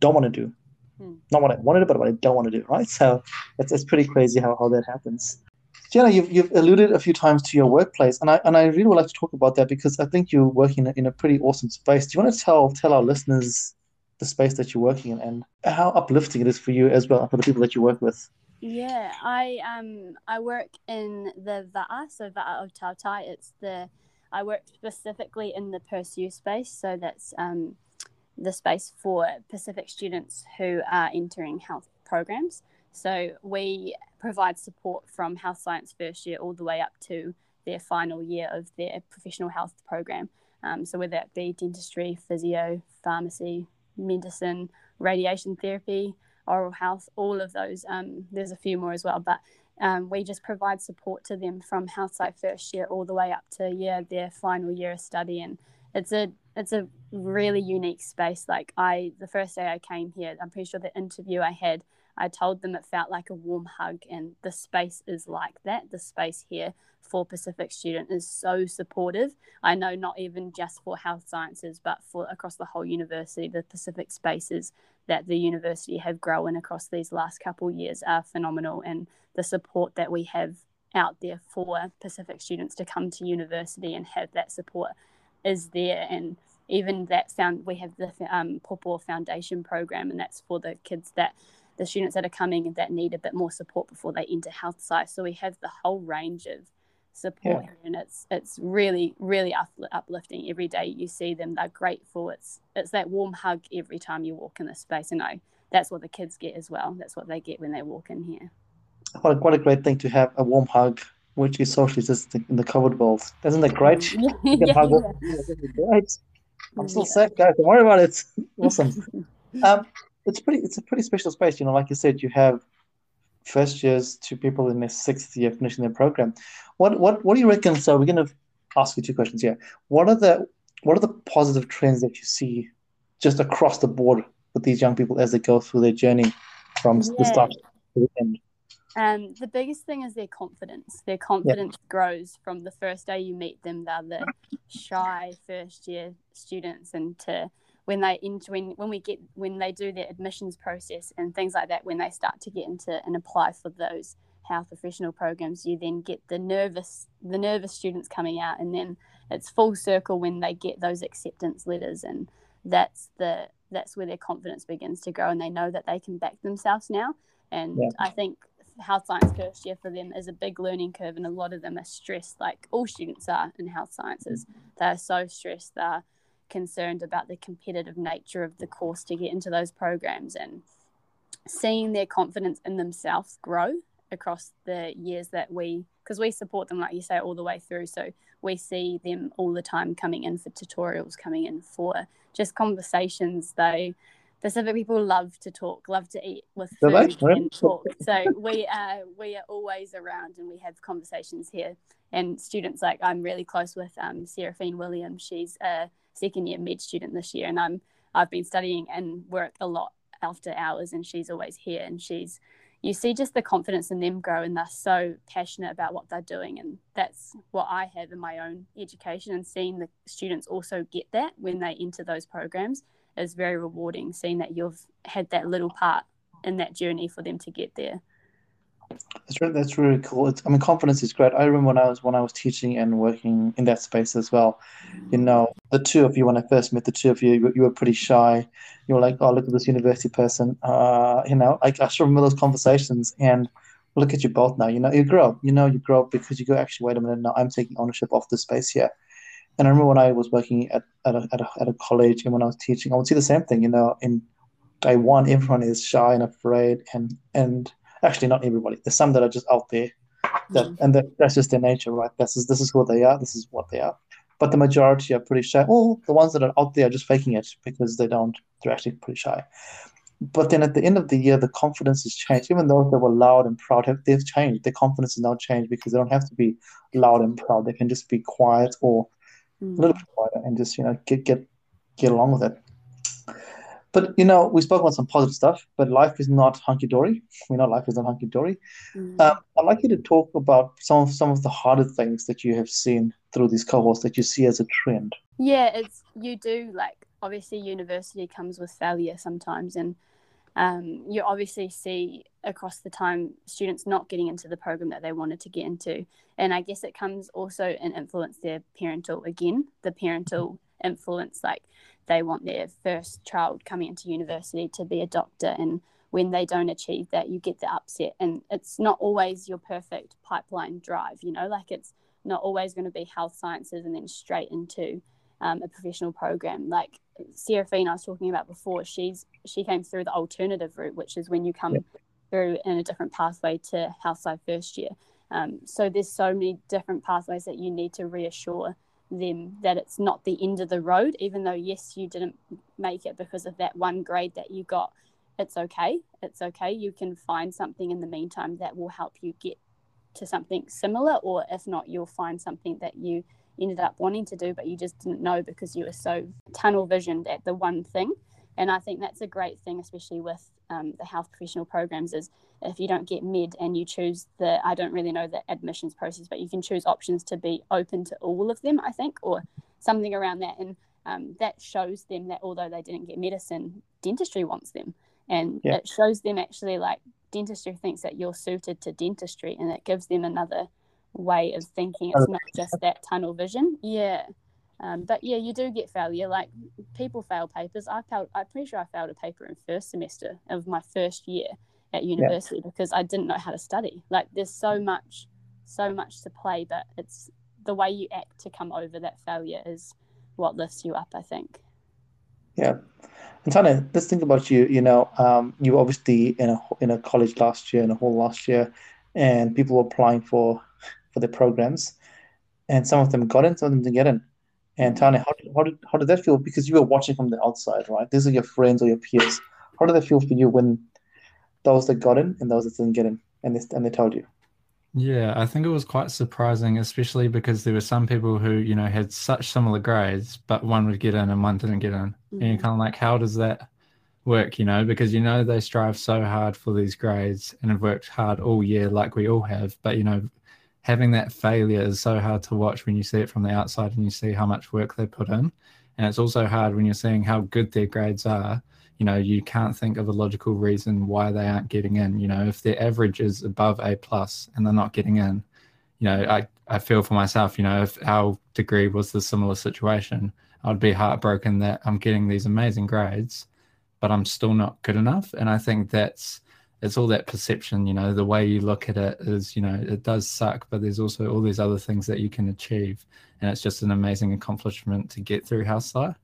don't want to do. Hmm. Not what I wanted to do, but what I don't want to do, right? So it's, it's pretty crazy how, how that happens. Jenna, you've, you've alluded a few times to your workplace, and I and I really would like to talk about that because I think you're working in a pretty awesome space. Do you want to tell tell our listeners the space that you're working in and how uplifting it is for you as well for the people that you work with? Yeah, I um I work in the VAA, so Va'a o Tautai. It's the I work specifically in the Pursue space, so that's um the space for Pacific students who are entering health programs. So we provide support from health science first year all the way up to their final year of their professional health program. Um, so whether that be dentistry, physio, pharmacy, medicine, radiation therapy, oral health, all of those. Um, there's a few more as well, but um, we just provide support to them from health sci first year all the way up to yeah their final year of study, and it's a it's a really unique space. Like I, the first day I came here, I'm pretty sure the interview I had I told them it felt like a warm hug, and the space is like that. The space here for Pacific Student is so supportive. I know not even just for health sciences, but for across the whole university, the Pacific spaces that the university have grown across these last couple years are phenomenal, and the support that we have out there for Pacific students to come to university and have that support is there and even that found we have the um, Popo Foundation program and that's for the kids that the students that are coming that need a bit more support before they enter health science. So we have the whole range of support yeah. and it's it's really really uplifting every day you see them. They're grateful. It's it's that warm hug every time you walk in this space. And I that's what the kids get as well. That's what they get when they walk in here. What a, what a great thing to have a warm hug which is socially distant in the COVID world. Isn't that great? Yeah, yeah, yeah. great. I'm still safe guys. Don't worry about it. Awesome. Um, it's pretty it's a pretty special space. You know, like you said, you have first years to people in their sixth year finishing their program. What what what do you reckon? So we're going to ask you two questions here. What are the what are the positive trends that you see just across the board with these young people as they go through their journey from yeah. the start to the end? Um, the biggest thing is their confidence. Their confidence yeah. grows from the first day you meet them. They're the shy first year students, and to when they into when, when we get when they do their admissions process and things like that when they start to get into and apply for those health professional programs you then get the nervous the nervous students coming out and then it's full circle when they get those acceptance letters and that's the that's where their confidence begins to grow and they know that they can back themselves now. And yeah. i think health science first year for them is a big learning curve and a lot of them are stressed like all students are in health sciences. Mm-hmm. They're so stressed they're concerned about the competitive nature of the course to get into those programs and seeing their confidence in themselves grow across the years that we because we support them like you say all the way through so we see them all the time coming in for tutorials coming in for just conversations they Pacific people love to talk, love to eat with food and talk. So we are we are always around and we have conversations here. And students like I'm really close with um, Seraphine Williams. She's a second year med student this year, and I'm I've been studying and work a lot after hours, and she's always here, and she's you see just the confidence in them grow and they're so passionate about what they're doing and that's what i have in my own education and seeing the students also get that when they enter those programs is very rewarding seeing that you've had that little part in that journey for them to get there that's really, that's really cool. It's, I mean, confidence is great. I remember when I was when I was teaching and working in that space as well. You know, the two of you when I first met the two of you, you, were pretty shy. You were like, "Oh, look at this university person." Uh, you know, I, I still remember those conversations. And look at you both now. You know, you grow up. You know, you grow up because you go, "Actually, wait a minute. Now I'm taking ownership of the space here." And I remember when I was working at, at, a, at, a, at a college and when I was teaching, I would see the same thing. You know, in day one, everyone is shy and afraid, and and actually not everybody. There's some that are just out there, that mm-hmm. and that, that's just their nature, right? This is this is who they are. This is what they are. But the majority are pretty shy. Oh, the ones that are out there are just faking it because they don't. They're actually pretty shy. But then at the end of the year, the confidence has changed. Even though they were loud and proud, they've changed. Their confidence has now changed because they don't have to be loud and proud. They can just be quiet or mm. a little bit quieter and just you know get get get along with it. But you know, we spoke about some positive stuff, but life is not hunky dory. We know life is not hunky dory. Mm. Um, I'd like you to talk about some of some of the harder things that you have seen through these cohorts that you see as a trend. Yeah, it's you do like obviously university comes with failure sometimes, and um, you obviously see across the time students not getting into the program that they wanted to get into, and I guess it comes also and influence their parental again, the parental influence like they want their first child coming into university to be a doctor and when they don't achieve that you get the upset. And it's not always your perfect pipeline drive you know like it's not always going to be health sciences and then straight into um, a professional program. Like Seraphine I was talking about before she's she came through the alternative route which is when you come yep. through in a different pathway to health sci first year. Um, so there's so many different pathways that you need to reassure them that it's not the end of the road, even though, yes, you didn't make it because of that one grade that you got. It's okay. It's okay. You can find something in the meantime that will help you get to something similar, or if not, you'll find something that you ended up wanting to do, but you just didn't know because you were so tunnel visioned at the one thing. And I think that's a great thing, especially with um, the health professional programs, is if you don't get med and you choose the, I don't really know the admissions process, but you can choose options to be open to all of them, I think, or something around that. And um, that shows them that although they didn't get medicine, dentistry wants them. And yeah. it shows them actually like dentistry thinks that you're suited to dentistry and it gives them another way of thinking. It's not just that tunnel vision. Yeah. Um, but yeah, you do get failure. Like people fail papers. I failed. I'm pretty sure I failed a paper in first semester of my first year at university yeah. because I didn't know how to study. Like there's so much, so much to play, but it's the way you act to come over that failure is what lifts you up. I think. Yeah, and Tanya, let's think about you. You know, um, you were obviously in a in a college last year, in a hall last year, and people were applying for for the programs, and some of them got in, some of them didn't get in and Tanya, how did, how did how did that feel? Because you were watching from the outside, right? These are your friends or your peers. How did that feel for you when those that got in and those that didn't get in, and they and they told you? Yeah, I think it was quite surprising, especially because there were some people who you know had such similar grades, but one would get in and one didn't get in, mm-hmm. and you're mm-hmm. kind of like, how does that work? You know, because you know they strive so hard for these grades and have worked hard all year, like we all have, but you know having that failure is so hard to watch when you see it from the outside and you see how much work they put in. And it's also hard when you're seeing how good their grades are. You know, you can't think of a logical reason why they aren't getting in. You know, if their average is above A plus and they're not getting in, you know, I, I feel for myself, you know, if our degree was the similar situation, I'd be heartbroken that I'm getting these amazing grades, but I'm still not good enough. And I think that's it's all that perception you know the way you look at it is you know it does suck but there's also all these other things that you can achieve and it's just an amazing accomplishment to get through health sci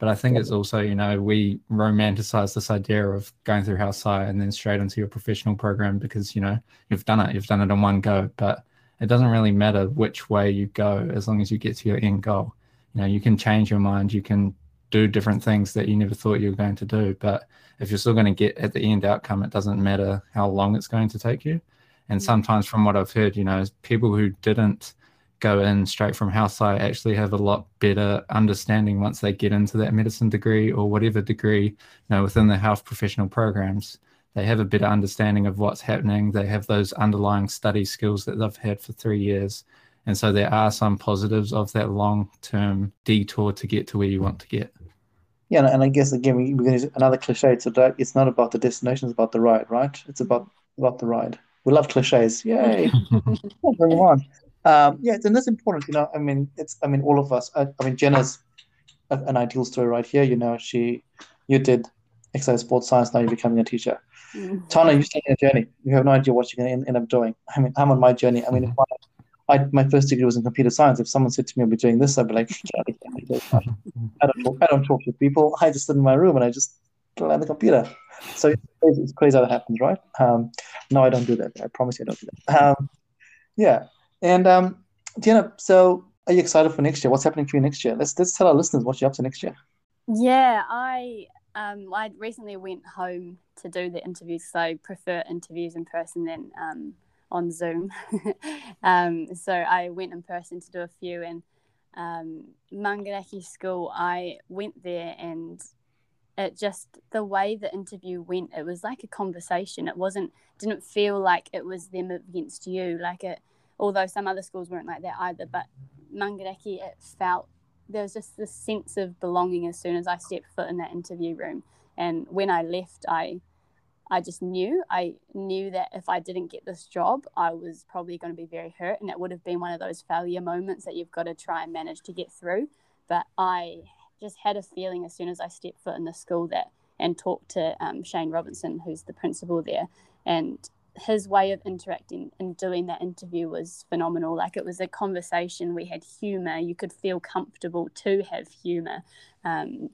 but i think it's also you know we romanticize this idea of going through health sci and then straight into your professional program because you know you've done it you've done it in one go but it doesn't really matter which way you go as long as you get to your end goal you know you can change your mind you can do different things that you never thought you were going to do. But if you're still going to get at the end outcome, it doesn't matter how long it's going to take you. And mm. sometimes, from what I've heard, you know, people who didn't go in straight from health sci actually have a lot better understanding once they get into that medicine degree or whatever degree, you know, within the health professional programs. They have a better understanding of what's happening. They have those underlying study skills that they've had for three years. And so there are some positives of that long term detour to get to where you want to get. Yeah, and I guess again we're going to use another cliche. It's about, it's not about the destination; it's about the ride, right? It's about about the ride. We love cliches. Yay! Bring on. Um, yeah, and that's important. You know, I mean, it's I mean, all of us. I, I mean, Jenna's a, an ideal story right here. You know, she, you did exercise sports science. Now you're becoming a teacher. Mm-hmm. Tana, you're starting a journey. You have no idea what you're going to end up doing. I mean, I'm on my journey. I mean, if I, I, my first degree was in computer science. If someone said to me, "I'll be doing this," I'd be like, "I don't talk. I don't talk to people. I just sit in my room and I just play on the computer." So it's crazy, it's crazy how that happens, right? Um, no, I don't do that. I promise you, I don't do that. Um, yeah, and um, Diana, so are you excited for next year? What's happening for you next year? Let's let's tell our listeners what you're up to next year. Yeah, I um I recently went home to do the interviews, so I prefer interviews in person than um on Zoom. um, so I went in person to do a few, and um, School, I went there and it just the way the interview went, it was like a conversation. It wasn't didn't feel like it was them against you. Like it, although some other schools weren't like that either, but Maungaraki, it felt there was just this sense of belonging as soon as I stepped foot in that interview room. And when I left, I I just knew I knew that if I didn't get this job, I was probably going to be very hurt, and it would have been one of those failure moments that you've got to try and manage to get through. But I just had a feeling as soon as I stepped foot in the school that and talked to um, Shane Robinson, who's the principal there, and his way of interacting and doing that interview was phenomenal. Like it was a conversation. We had humor. You could feel comfortable to have humor, um,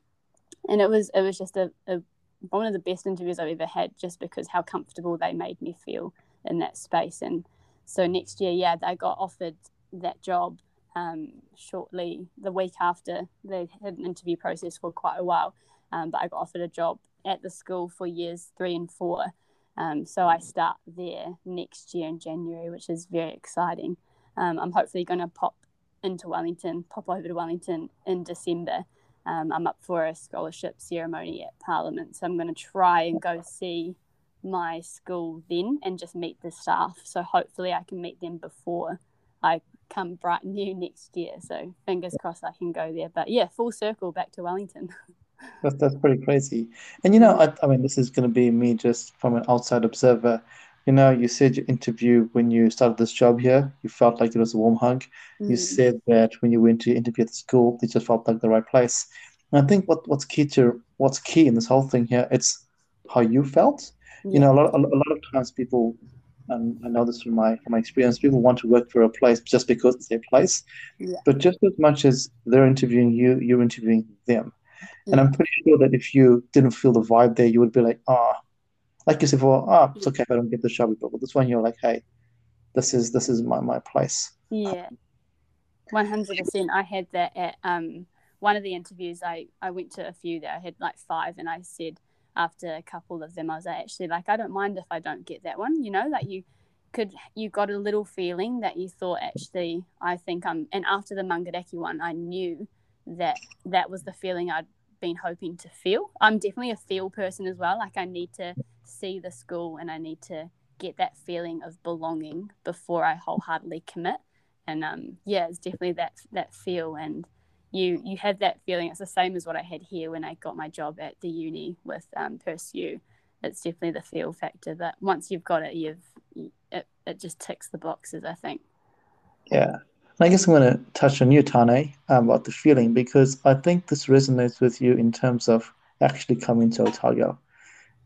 and it was it was just a, a one of the best interviews I've ever had just because how comfortable they made me feel in that space. And so next year, yeah, I got offered that job um, shortly the week after. They had an interview process for quite a while, um, but I got offered a job at the school for years three and four. Um, so I start there next year in January, which is very exciting. Um, I'm hopefully going to pop into Wellington, pop over to Wellington in December um, I'm up for a scholarship ceremony at Parliament, so I'm going to try and go see my school then and just meet the staff. So hopefully I can meet them before I come bright new next year. So fingers crossed I can go there. But yeah, full circle back to Wellington. That's that's pretty crazy. And you know, I, I mean, this is going to be me just from an outside observer. You know, you said your interview when you started this job here, you felt like it was a warm hug. Mm. You said that when you went to interview at the school, it just felt like the right place. And I think what, what's key to what's key in this whole thing here, it's how you felt. Yeah. You know, a lot, a, a lot of times people, and I know this from my from my experience, people want to work for a place just because it's their place. Yeah. But just as much as they're interviewing you, you're interviewing them. And I'm pretty sure that if you didn't feel the vibe there, you would be like, ah, oh, like you said, well, ah, oh, it's okay if I don't get the job, but this one, you're like, hey, this is this is my my place. Yeah, one hundred percent. I had that at um one of the interviews. I I went to a few there. I had like five, and I said after a couple of them, I was actually like, I don't mind if I don't get that one. You know, like you could you got a little feeling that you thought actually I think I'm. And after the Maungaraki one, I knew that that was the feeling I'd been hoping to feel. I'm definitely a feel person as well. Like I need to see the school and I need to get that feeling of belonging before I wholeheartedly commit. And um, yeah, it's definitely that that feel, and you you have that feeling. It's the same as what I had here when I got my job at the uni with um, Pursue. It's definitely the feel factor. That once you've got it, you've it, it just ticks the boxes. I think. Yeah, I guess I'm going to touch on you, Tane, about the feeling because I think this resonates with you in terms of actually coming to Otago.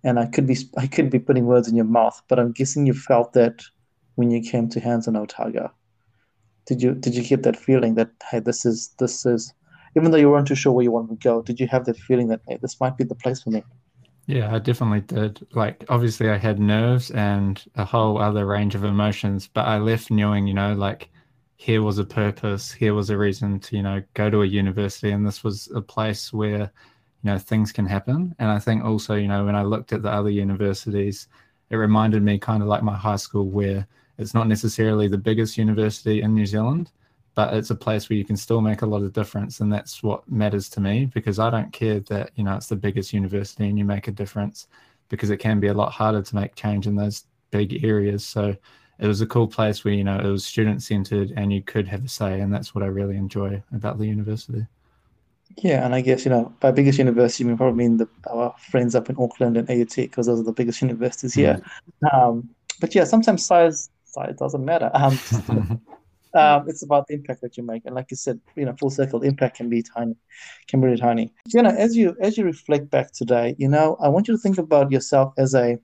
And I could be I could be putting words in your mouth, but I'm guessing you felt that when you came to Hands on Otago. Did you did you get that feeling that hey this is this is even though you weren't too sure where you wanted to go, did you have that feeling that hey this might be the place for me? Yeah, I definitely did. Like obviously I had nerves and a whole other range of emotions, but I left knowing, you know, like here was a purpose, here was a reason to, you know, go to a university. And this was a place where, you know, things can happen. And I think also, you know, when I looked at the other universities, it reminded me kind of like my high school, where it's not necessarily the biggest university in New Zealand, but it's a place where you can still make a lot of difference. And that's what matters to me because I don't care that, you know, it's the biggest university and you make a difference because it can be a lot harder to make change in those big areas. So, it was a cool place where you know it was student centered and you could have a say, and that's what I really enjoy about the university. Yeah, and I guess you know by biggest university, we probably mean the, our friends up in Auckland and AUT because those are the biggest universities here. Mm-hmm. Um, but yeah, sometimes size size doesn't matter. Um, um, it's about the impact that you make, and like you said, you know, full circle impact can be tiny, can be really tiny. Jenna, as you as you reflect back today, you know, I want you to think about yourself as a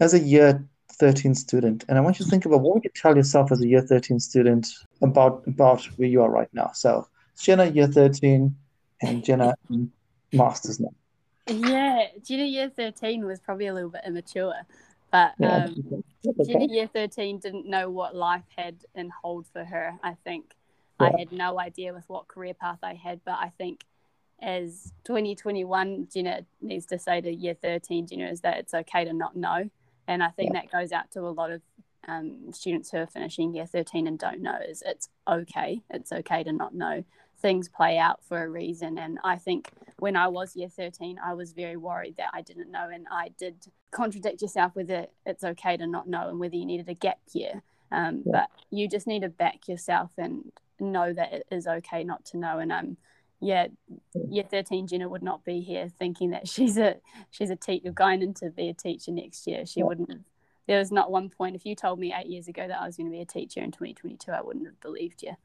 as a year 13 student, and I want you to think about what would you tell yourself as a year 13 student about about where you are right now. So Jenna, year 13, and Jenna masters now. Yeah, Jenna year 13 was probably a little bit immature, but yeah, um, okay. Jenna year 13 didn't know what life had in hold for her. I think yeah. I had no idea with what career path I had, but I think as 2021, Jenna needs to say to year 13 Jenna is that it's okay to not know. And I think yeah. that goes out to a lot of um, students who are finishing year 13 and don't know is it's okay. It's okay to not know. Things play out for a reason. And I think when I was year 13, I was very worried that I didn't know. And I did contradict yourself whether it's okay to not know and whether you needed a gap year. Um, yeah. But you just need to back yourself and know that it is okay not to know. And um, yeah, mm. year 13 Jenna would not be here thinking that she's a she's a teacher mm. going into be a teacher next year. She yeah. wouldn't there was not one point if you told me eight years ago that I was going to be a teacher in 2022, I wouldn't have believed you.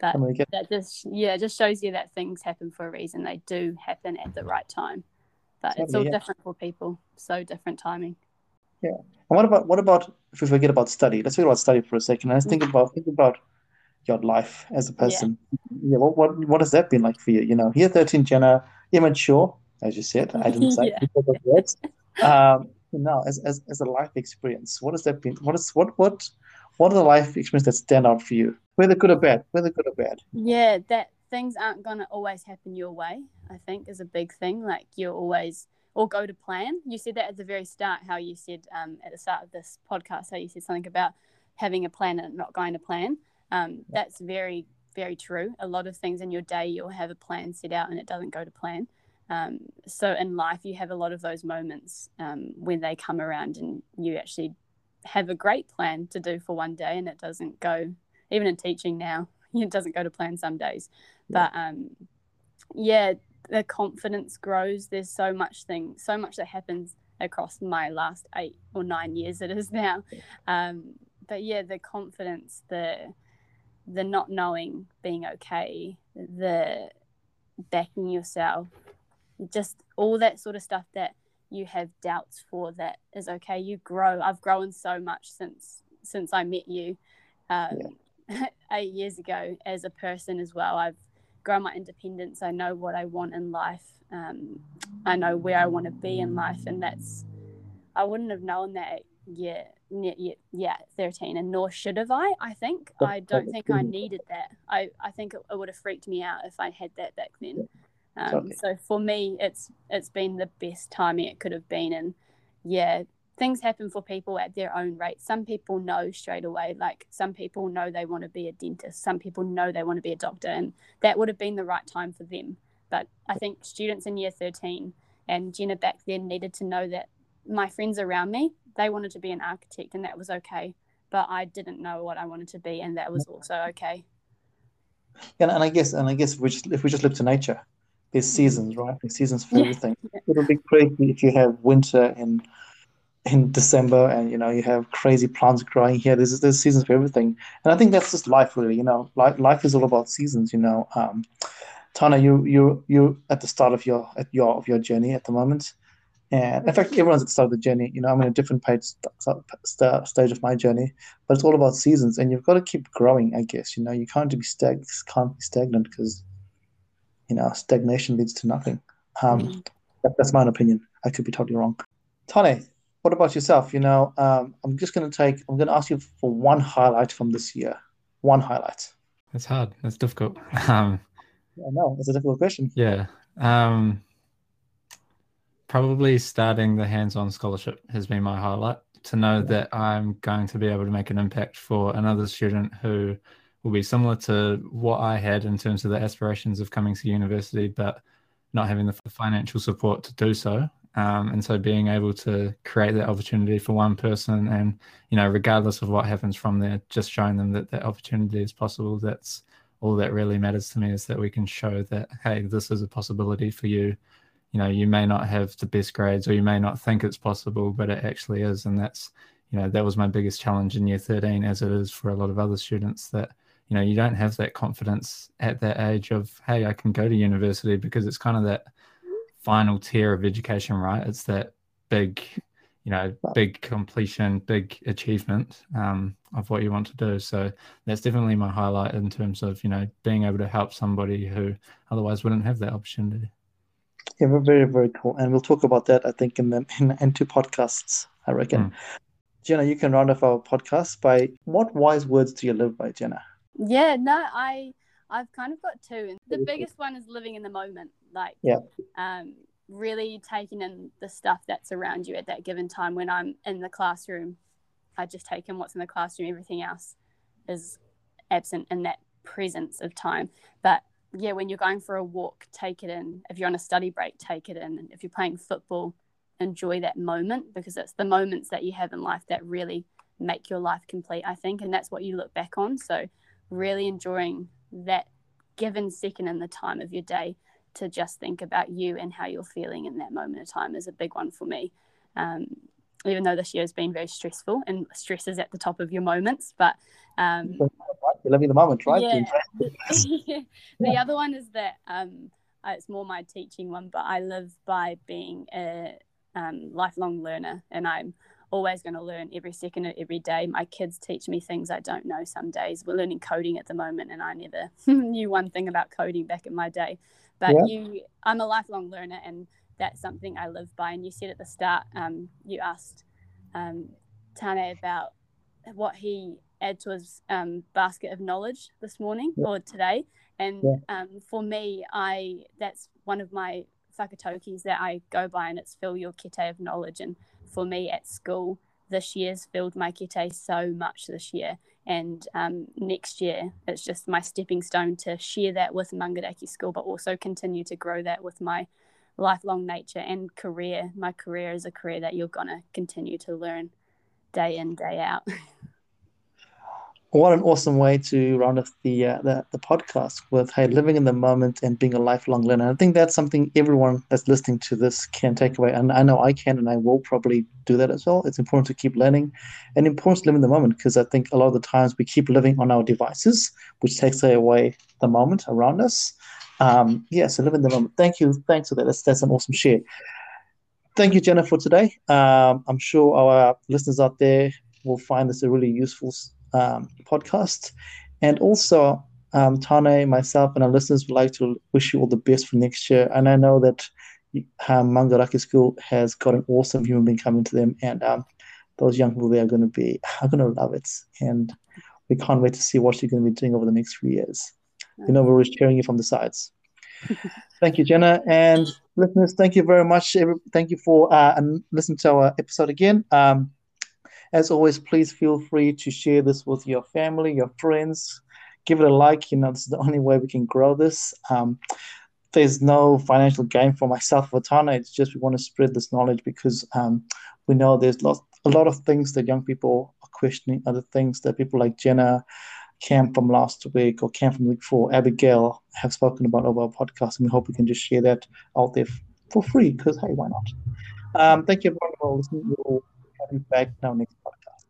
But that just yeah, just shows you that things happen for a reason. They do happen at the mm. right time. But it's all yeah. different for people. So different timing. Yeah. And what about what about if we forget about study? Let's forget about study for a second. Let's think mm. about think about your life as a person. Yeah. yeah what, what what has that been like for you? You know, here, 13 Jenna, immature, as you said. I didn't say yeah. because of words. Um, now as, as as a life experience, what has that been? What is what what what are the life experiences that stand out for you? Whether good or bad, whether good or bad. Yeah, that things aren't gonna always happen your way, I think is a big thing. Like you're always or go to plan. You said that at the very start, how you said um, at the start of this podcast, how you said something about having a plan and not going to plan. Um, that's very, very true. A lot of things in your day, you'll have a plan set out and it doesn't go to plan. Um, so in life, you have a lot of those moments um, when they come around and you actually have a great plan to do for one day and it doesn't go, even in teaching now, it doesn't go to plan some days. Yeah. But um, yeah, the confidence grows. There's so much thing, so much that happens across my last eight or nine years it is now. Um, but yeah, the confidence, the the not knowing being okay, the backing yourself, just all that sort of stuff that you have doubts for that is okay. You grow. I've grown so much since since I met you um, yeah. eight years ago as a person as well. I've grown my independence. I know what I want in life. Um, I know where I want to be in life, and that's I wouldn't have known that yet yeah 13 and nor should have i i think. I don't think i needed that. I i think it, it would have freaked me out if i had that back then. Um, so for me it's it's been the best timing it could have been. And yeah things happen for people at their own rate. Some people know straight away like some people know they want to be a dentist. Some people know they want to be a doctor and that would have been the right time for them. But i think students in year 13 and jenna back then needed to know that my friends around me they wanted to be an architect and that was okay but i didn't know what i wanted to be and that was also okay. And, and i guess and i guess if we just, if we just look to nature there's mm-hmm. seasons right? There's seasons for yeah. everything. It'll be crazy if you have winter in in december and you know you have crazy plants growing here. There's there's seasons for everything. And i think that's just life really you know life, life is all about seasons you know. Um tana you you you at the start of your at your of your journey at the moment and in fact, everyone's at the start of the journey. You know, I'm in a different page, st- st- stage of my journey, but it's all about seasons, and you've got to keep growing. I guess you know you can't be stag- can't be stagnant because you know stagnation leads to nothing. Um, mm-hmm. that, that's my opinion. I could be totally wrong. Tane, what about yourself? You know, um, I'm just going to take. I'm going to ask you for one highlight from this year. One highlight. That's hard. That's difficult. Um, I know it's a difficult question. Yeah. Um, probably starting the hands-on scholarship has been my highlight to know that I'm going to be able to make an impact for another student who will be similar to what I had in terms of the aspirations of coming to university, but not having the financial support to do so. Um, and so being able to create that opportunity for one person and, you know, regardless of what happens from there, just showing them that that opportunity is possible. That's all that really matters to me is that we can show that, hey, this is a possibility for you you know you may not have the best grades or you may not think it's possible but it actually is and that's you know that was my biggest challenge in year 13 as it is for a lot of other students that you know you don't have that confidence at that age of hey i can go to university because it's kind of that final tier of education right it's that big you know, big completion, big achievement um, of what you want to do. So that's definitely my highlight in terms of, you know, being able to help somebody who otherwise wouldn't have that opportunity. Yeah, we're very, very cool. And we'll talk about that, I think, in the in, in two podcasts, I reckon. Mm. Jenna, you can round off our podcast by what wise words do you live by, Jenna? Yeah, no, I I've kind of got two. The biggest one is living in the moment. Like yeah. um really taking in the stuff that's around you at that given time. When I'm in the classroom, I just take in what's in the classroom. Everything else is absent in that presence of time. But yeah, when you're going for a walk, take it in. If you're on a study break, take it in. If you're playing football, enjoy that moment because it's the moments that you have in life that really make your life complete, I think. And that's what you look back on. So, really enjoying that given second in the time of your day to just think about you and how you're feeling in that moment of time is a big one for me. Um, even though this year has been very stressful and stress is at the top of your moments, but um, you're living the moment, right? Yeah. the other one is that um, it's more my teaching one, but I live by being a um, lifelong learner, and I'm always going to learn every second of every day. My kids teach me things I don't know some days. We're learning coding at the moment, and I never knew one thing about coding back in my day. But yeah. you, I'm a lifelong learner, and that's something I live by. And you said at the start, um, you asked um, Tane about what he add to his um, basket of knowledge this morning yeah. or today. And yeah. um, for me, I that's one of my whakataukis that I go by, and it's fill your kete of knowledge. And for me at school, this year's filled my kete so much this year and um, next year it's just my stepping stone to share that with Maungaraki School, but also continue to grow that with my lifelong nature and career. My career is a career that you're gonna continue to learn day in day out. what an awesome way to round off the, uh, the, the podcast with hey living in the moment and being a lifelong learner. I think that's something everyone that's listening to this can take away, and I know I can, and I will probably do that as well. It's important to keep learning, and important to live in the moment because I think a lot of the times we keep living on our devices, which takes away the moment around us. Um, yeah, so live in the moment. Thank you, thanks for that. That's that's an awesome share. Thank you, Jenna, for today. Um, I'm sure our listeners out there will find this a really useful um, podcast. And also, um, Tane, myself, and our listeners would like to wish you all the best for next year. And I know that um, Maungaraki School has got an awesome human being coming to them, and um, those young people there are going to be are going to love it. And we can't wait to see what you're going to be doing over the next few years. You know, we're cheering you from the sides. thank you, Jenna, and listeners. Thank you very much. Thank you for uh, and listen to our episode again. Um, as always, please feel free to share this with your family, your friends. Give it a like. You know, this is the only way we can grow this. Um, there's no financial gain for myself or Tana. It's just we want to spread this knowledge because um, we know there's lots, a lot of things that young people are questioning, other things that people like Jenna, Cam from last week, or Cam from week four, Abigail have spoken about over our podcast. And we hope we can just share that out there for free because, hey, why not? Um, thank you everyone for listening. We'll you back now next podcast.